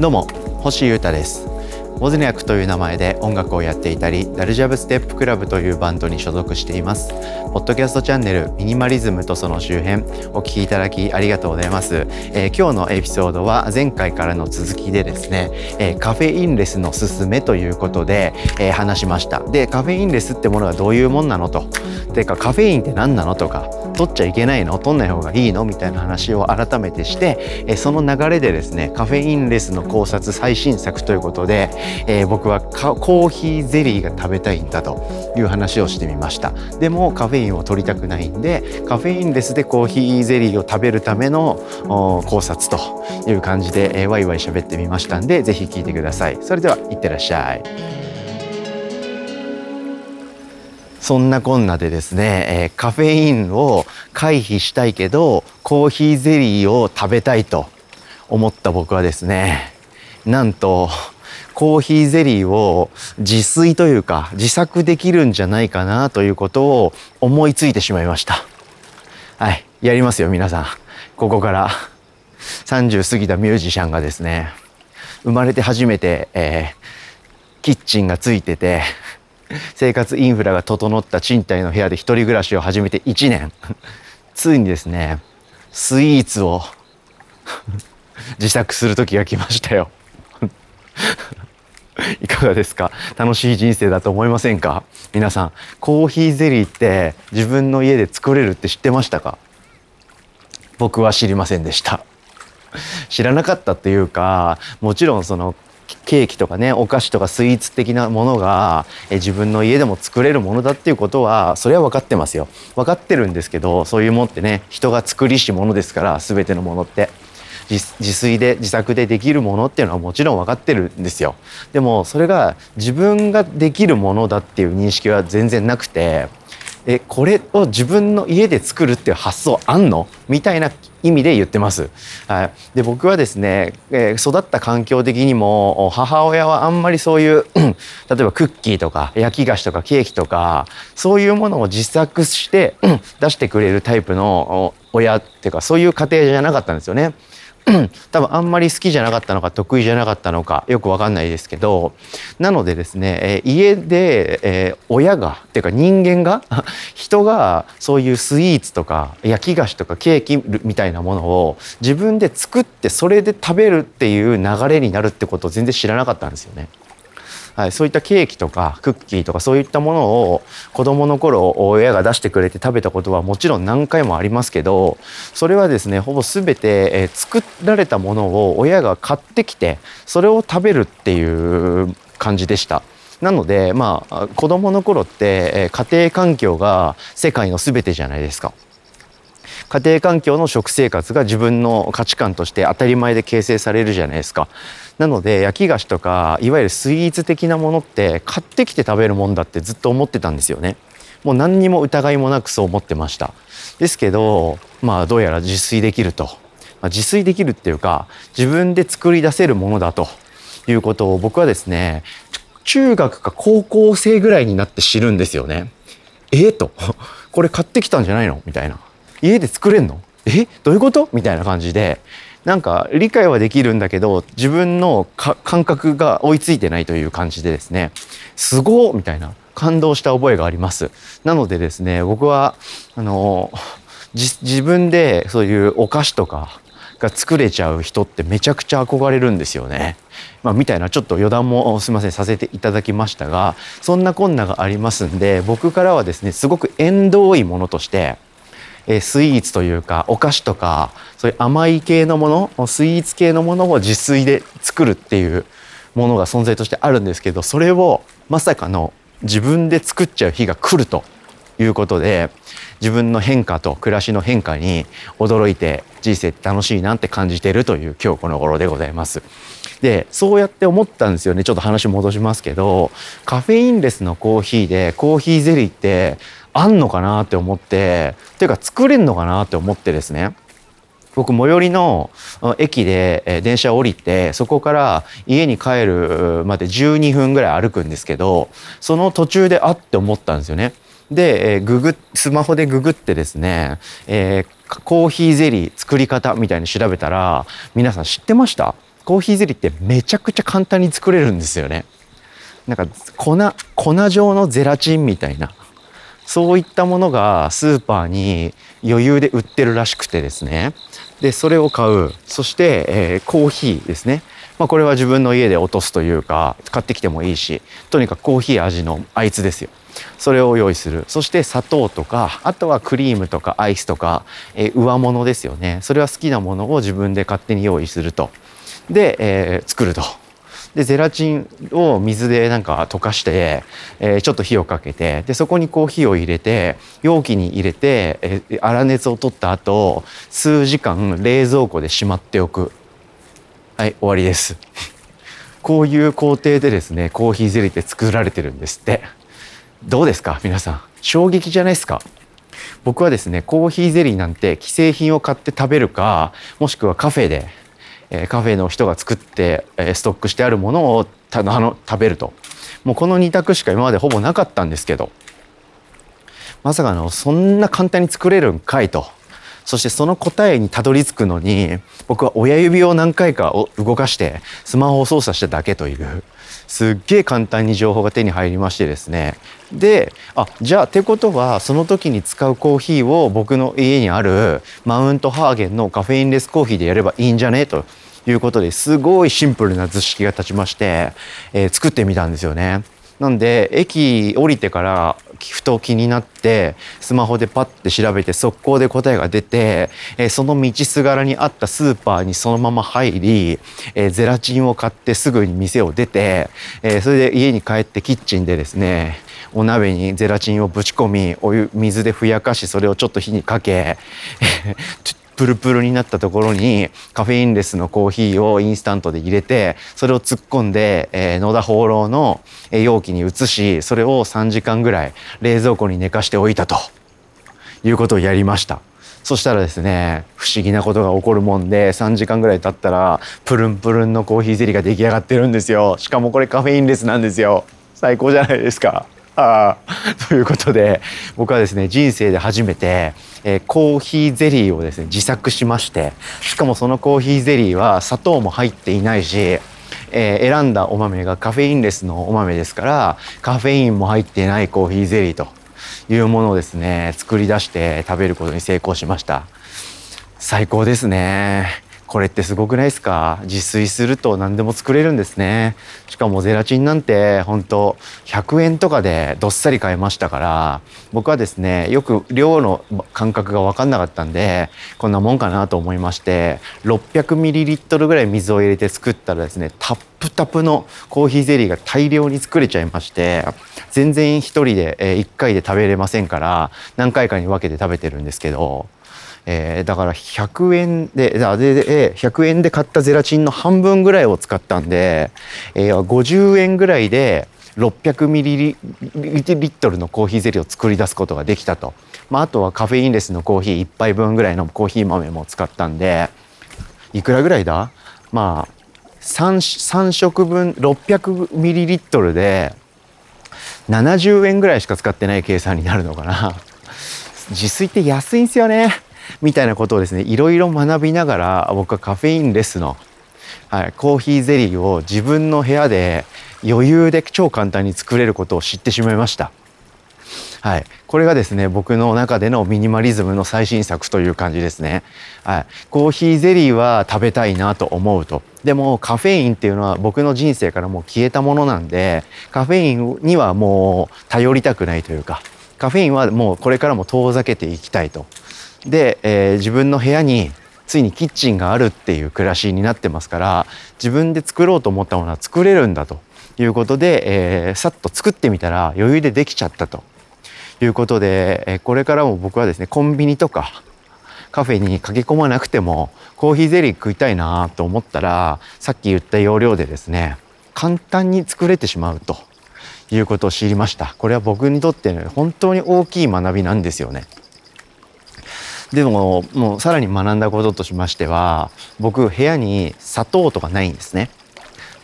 どうも星優太です。モズニャクという名前で音楽をやっていたりダルジャブステップクラブというバンドに所属しています。ポッドキャストチャンネルミニマリズムとその周辺お聞きいただきありがとうございます、えー、今日のエピソードは前回からの続きでですね、えー、カフェインレスのすすめということで、えー、話しました。でカフェインレスってものはどういうもんなのと。てかカフェインって何なのとか取っちゃいけないの？取んない方がいいの？みたいな話を改めてして、えその流れでですねカフェインレスの考察最新作ということで、えー、僕はコーヒーゼリーが食べたいんだという話をしてみましたでもカフェインを取りたくないんでカフェインレスでコーヒーゼリーを食べるための考察という感じで、えー、ワイワイ喋ってみましたんで是非聞いてくださいそれではいってらっしゃい。そんなこんなでですね、えー、カフェインを回避したいけどコーヒーゼリーを食べたいと思った僕はですねなんとコーヒーゼリーを自炊というか自作できるんじゃないかなということを思いついてしまいました。はいやりますよ皆さん。ここから。30過ぎたミュージシャンがですね生まれて初めて、えー、キッチンがついてて生活インフラが整った賃貸の部屋で一人暮らしを始めて1年。ついにですねスイーツを 自作する時が来ましたよ。いかがですか？楽しい人生だと思いませんか？皆さんコーヒーゼリーって自分の家で作れるって知ってましたか？僕は知りませんでした。知らなかったっていうかもちろんそのケーキとかねお菓子とかスイーツ的なものがえ自分の家でも作れるものだっていうことはそれは分かってますよ。分かってるんですけどそういうもんってね人が作りしものですから全てのものって。自炊で自作でできるものっていうのはもちろん分かってるんですよでもそれが自分ができるものだっていう認識は全然なくてえこれを自分の家で作るっていう発想あんの？みたいな意味で言ってます。はい、で僕はですね、え、育った環境的にも母親はあんまりそういう例えばクッキーとか焼き菓子とかケーキとかそういうものを自作して出してくれるタイプの親っていうかそういう家庭じゃなかったんですよね。多分あんまり好きじゃなかったのか得意じゃなかったのかよく分かんないですけどなのでですね、え、家で、え、親がっていうか人間が 人がそういうスイーツとか焼き菓子とかケーキみたいなものを自分で作ってそれで食べるっていう流れになるってことを全然知らなかったんですよね。はい、そういったケーキとかクッキーとかそういったものを子どもの頃親が出してくれて食べたことはもちろん何回もありますけどそれはですねほぼ全て、え、作られたものを親が買ってきてそれを食べるっていう感じでした。なのでまあ子どもの頃って家庭環境が世界の全てじゃないですか。家庭環境の食生活が自分の価値観として当たり前で形成されるじゃないですか。なので焼き菓子とかいわゆるスイーツ的なものって買ってきて食べるもんだってずっと思ってたんですよね。もう何にも疑いもなくそう思ってました。ですけどまあどうやら自炊できると。まあ、自炊できるっていうか自分で作り出せるものだということを僕はですね中学か高校生ぐらいになって知るんですよね。えとこれ買ってきたんじゃないの？みたいな。家で作れんの？え？どういうこと？みたいな感じでなんか理解はできるんだけど自分の感覚が追いついてないという感じでですねすごみたいな感動した覚えがあります。なのでですね僕はあの自分でそういうお菓子とかが作れちゃう人ってめちゃくちゃ憧れるんですよね。まあ、みたいなちょっと余談もすいませんさせていただきましたがそんなこんながありますんで僕からはですねすごく縁遠いものとしてえスイーツというかお菓子とかそういう甘い系のものスイーツ系のものを自炊で作るっていうものが存在としてあるんですけどそれをまさかの自分で作っちゃう日が来るということで自分の変化と暮らしの変化に驚いて人生って楽しいなって感じてるという今日この頃でございます。でそうやって思ったんですよねちょっと話戻しますけどカフェインレスのコーヒーでコーヒーゼリーってあんのかなって思ってっていうか作れんのかなって思ってですね。僕最寄りの駅で電車降りてそこから家に帰るまで12分ぐらい歩くんですけどその途中であって思ったんですよね。で、ググスマホでググってですね、えー、コーヒーゼリー作り方みたいに調べたら皆さん知ってました？コーヒーゼリーってめちゃくちゃ簡単に作れるんですよね。なんか粉粉状のゼラチンみたいな。そういったものがスーパーに余裕で売ってるらしくてですね。でそれを買う。そして、えー、コーヒーですね。まあ、これは自分の家で落とすというか買ってきてもいいしとにかくコーヒー味のあいつですよ。それを用意する。そして砂糖とかあとはクリームとかアイスとか、えー、上物ですよね。それは好きなものを自分で勝手に用意すると。で、えー、作ると。でゼラチンを水でなんか溶かして、えー、ちょっと火をかけてでそこにコーヒーを入れて容器に入れて、えー、粗熱を取った後数時間冷蔵庫でしまっておく。はい終わりです。こういう工程でですねコーヒーゼリーって作られてるんですって。どうですか？皆さん。衝撃じゃないですか？僕はですねコーヒーゼリーなんて既製品を買って食べるかもしくはカフェで、え、カフェの人が作って、え、ストックしてあるものをたの食べると。もうこの2択しか今までほぼなかったんですけど。まさかのそんな簡単に作れるんかいと。そしてその答えにたどり着くのに僕は親指を何回か動かしてスマホを操作しただけという。すっげえ簡単に情報が手に入りましてですね。であじゃあってことはその時に使うコーヒーを僕の家にあるマウントハーゲンのカフェインレスコーヒーでやればいいんじゃね？と。いうことですごいシンプルな図式が立ちまして、えー、作ってみたんですよね。なんで駅降りてからふと気になってスマホでパッて調べて速攻で答えが出て、え、その道すがらにあったスーパーにそのまま入り、え、ゼラチンを買ってすぐに店を出て、え、それで家に帰ってキッチンでですねお鍋にゼラチンをぶち込みお湯水でふやかしそれをちょっと火にかけプルプルになったところにカフェインレスのコーヒーをインスタントで入れてそれを突っ込んで、えー、野田放浪の容器に移しそれを3時間ぐらい冷蔵庫に寝かしておいたと。いうことをやりました。そしたらですね不思議なことが起こるもんで3時間ぐらい経ったらプルンプルンのコーヒーゼリーが出来上がってるんですよ。しかもこれカフェインレスなんですよ。最高じゃないですか。ということで僕はですね人生で初めて、えー、コーヒーゼリーをですね自作しましてしかもそのコーヒーゼリーは砂糖も入っていないし、えー、選んだお豆がカフェインレスのお豆ですからカフェインも入ってないコーヒーゼリーというものをですね作り出して食べることに成功しました。最高ですね。これってすごくないですか？自炊すると何でも作れるんですね。しかもゼラチンなんて本当100円とかでどっさり買えましたから僕はですねよく量の感覚が分かんなかったんでこんなもんかなと思いまして600ミリリットルぐらい水を入れて作ったらですねタップタプのコーヒーゼリーが大量に作れちゃいまして全然1人で1回で食べれませんから何回かに分けて食べてるんですけどえー、だから100円ででで100円で買ったゼラチンの半分ぐらいを使ったんで、えー、50円ぐらいで600ミリリットルのコーヒーゼリーを作り出すことができたと、まあ、あとはカフェインレスのコーヒー1杯分ぐらいのコーヒー豆も使ったんでいくらぐらいだ？まあ 3, 3食分600ミリリットルで70円ぐらいしか使ってない計算になるのかな。自炊って安いんですよね。みたいなことをですねいろいろ学びながら僕はカフェインレスの、はい、コーヒーゼリーを自分の部屋で余裕で超簡単に作れることを知ってしまいました。はい、これがですね僕の中でのミニマリズムの最新作という感じですね。はい、コーヒーゼリーは食べたいなと思うとでもカフェインっていうのは僕の人生からもう消えたものなんでカフェインにはもう頼りたくないというかカフェインはもうこれからも遠ざけていきたいとで、えー、自分の部屋についにキッチンがあるっていう暮らしになってますから自分で作ろうと思ったものは作れるんだということで、えー、さっと作ってみたら余裕でできちゃったということで、え、これからも僕はですねコンビニとかカフェに駆け込まなくてもコーヒーゼリー食いたいなと思ったらさっき言った要領でですね簡単に作れてしまうということを知りましたこれは僕にとって、ね、本当に大きい学びなんですよね。でももうさらに学んだこととしましては僕部屋に砂糖とかないんですね。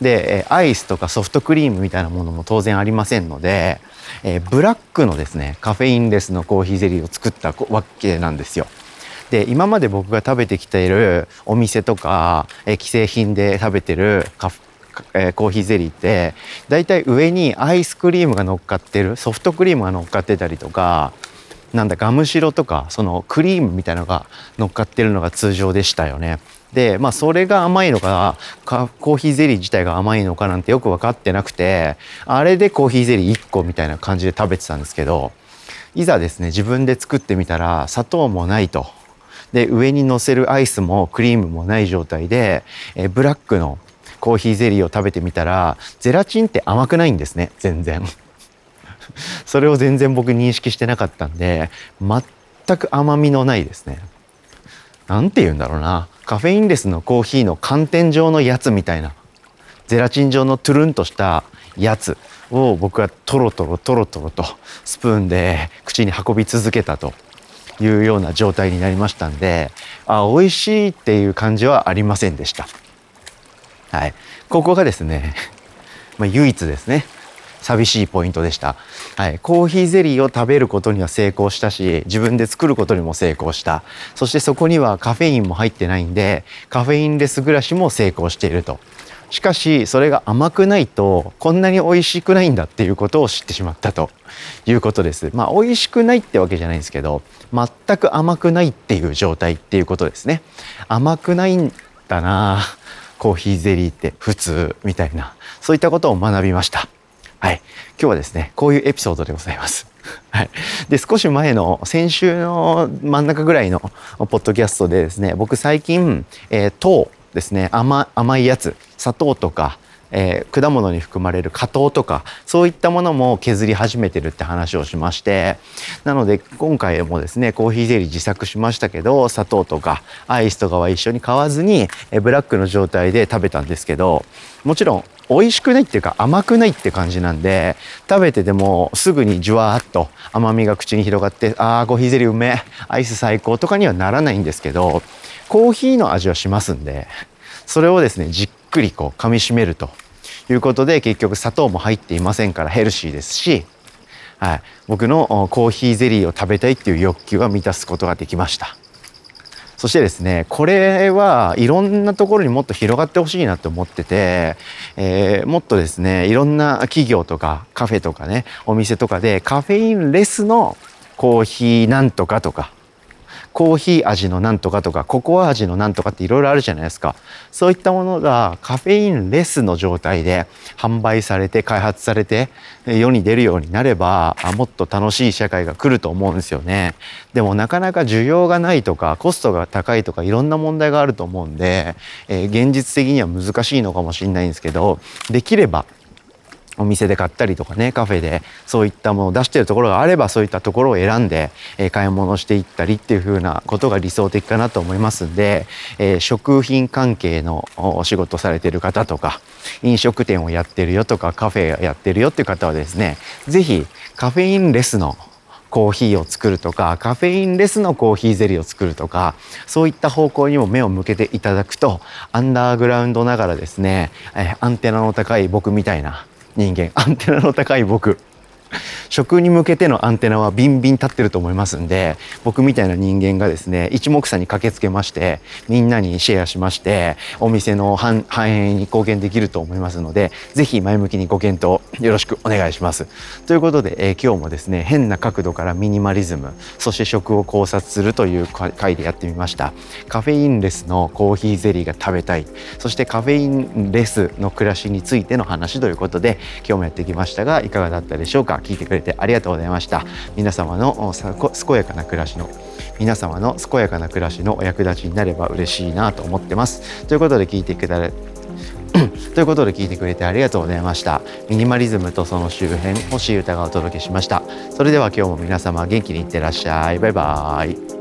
でアイスとかソフトクリームみたいなものも当然ありませんので、えブラックのですねカフェインレスのコーヒーゼリーを作ったわけなんですよ。で今まで僕が食べてきているお店とか、え既製品で食べてるカフえ、コーヒーゼリーってだいたい上にアイスクリームが乗っかってるソフトクリームが乗っかってたりとかなんだガムシロとかそのクリームみたいなのが乗っかってるのが通常でしたよね。でまあそれが甘いのかコーヒーゼリー自体が甘いのかなんてよく分かってなくてあれでコーヒーゼリー1個みたいな感じで食べてたんですけどいざですね自分で作ってみたら砂糖もないと。で上に乗せるアイスもクリームもない状態で、えブラックのコーヒーゼリーを食べてみたらゼラチンって甘くないんですね全然 それを全然僕認識してなかったんで全く甘みのないですね。何て言うんだろうな。カフェインレスのコーヒーの寒天状のやつみたいなゼラチン状のトゥルンとしたやつを僕はトロトロトロトロとスプーンで口に運び続けたというような状態になりましたんであ美味しいっていう感じはありませんでした。はい、ここがですね、まあ、唯一ですね。寂しいポイントでした、はい、コーヒーゼリーを食べることには成功したし自分で作ることにも成功した。そしてそこにはカフェインも入ってないんでカフェインレス暮らしも成功していると。しかしそれが甘くないとこんなに美味しくないんだっていうことを知ってしまったと。いうことです。まあ美味しくないってわけじゃないんですけど全く甘くないっていう状態っていうことですね。甘くないんだなコーヒーゼリーって普通みたいな。そういったことを学びました。はい、今日はですねこういうエピソードでございます。はい、で少し前の先週の真ん中ぐらいのポッドキャストでですね僕最近、えー、糖ですね甘甘いやつ砂糖とかえー、果物に含まれる果糖とかそういったものも削り始めてるって話をしましてなので今回もですねコーヒーゼリー自作しましたけど砂糖とかアイスとかは一緒に買わずに、え、ブラックの状態で食べたんですけどもちろん美味しくないっていうか甘くないって感じなんで食べててもすぐにじゅわーっと甘みが口に広がってあーコーヒーゼリーうめアイス最高とかにはならないんですけどコーヒーの味はしますんでそれをですねじっくりこう噛みしめるということで結局砂糖も入っていませんからヘルシーですし、はい、僕のコーヒーゼリーを食べたいっていう欲求は満たすことができました。そしてですねこれはいろんなところにもっと広がってほしいなと思ってて、えー、もっとですねいろんな企業とかカフェとかねお店とかでカフェインレスのコーヒーなんとかとかコーヒー味のなんとかとかココア味のなんとかっていろいろあるじゃないですか。そういったものがカフェインレスの状態で販売されて開発されて世に出るようになればもっと楽しい社会が来ると思うんですよね。でもなかなか需要がないとかコストが高いとかいろんな問題があると思うんで、えー、現実的には難しいのかもしれないんですけどできればお店で買ったりとかねカフェでそういったものを出してるところがあればそういったところを選んで、え、買い物していったりっていう風なことが理想的かなと思いますんで、え、食品関係のお仕事されてる方とか飲食店をやってるよとかカフェやってるよっていう方はですね是非カフェインレスのコーヒーを作るとかカフェインレスのコーヒーゼリーを作るとかそういった方向にも目を向けていただくとアンダーグラウンドながらですね、えアンテナの高い僕みたいな人間。アンテナの高い僕。食に向けてのアンテナはビンビン立ってると思いますんで僕みたいな人間がですね一目散に駆けつけましてみんなにシェアしましてお店の繁栄に貢献できると思いますので是非前向きにご検討よろしくお願いします。ということで、えー、今日もですね変な角度からミニマリズムそして食を考察するという回でやってみました。カフェインレスのコーヒーゼリーが食べたい。そしてカフェインレスの暮らしについての話ということで今日もやってきましたがいかがだったでしょうか？聞いてくれてありがとうございました。皆様の健やかな暮らしの皆様の健やかな暮らしのお役立ちになれば嬉しいなと思ってます。ということで聞いてくれ ということで聞いてくれてありがとうございました。ミニマリズムとその周辺星歌がお届けしました。それでは今日も皆様元気にいってらっしゃい。バイバーイ。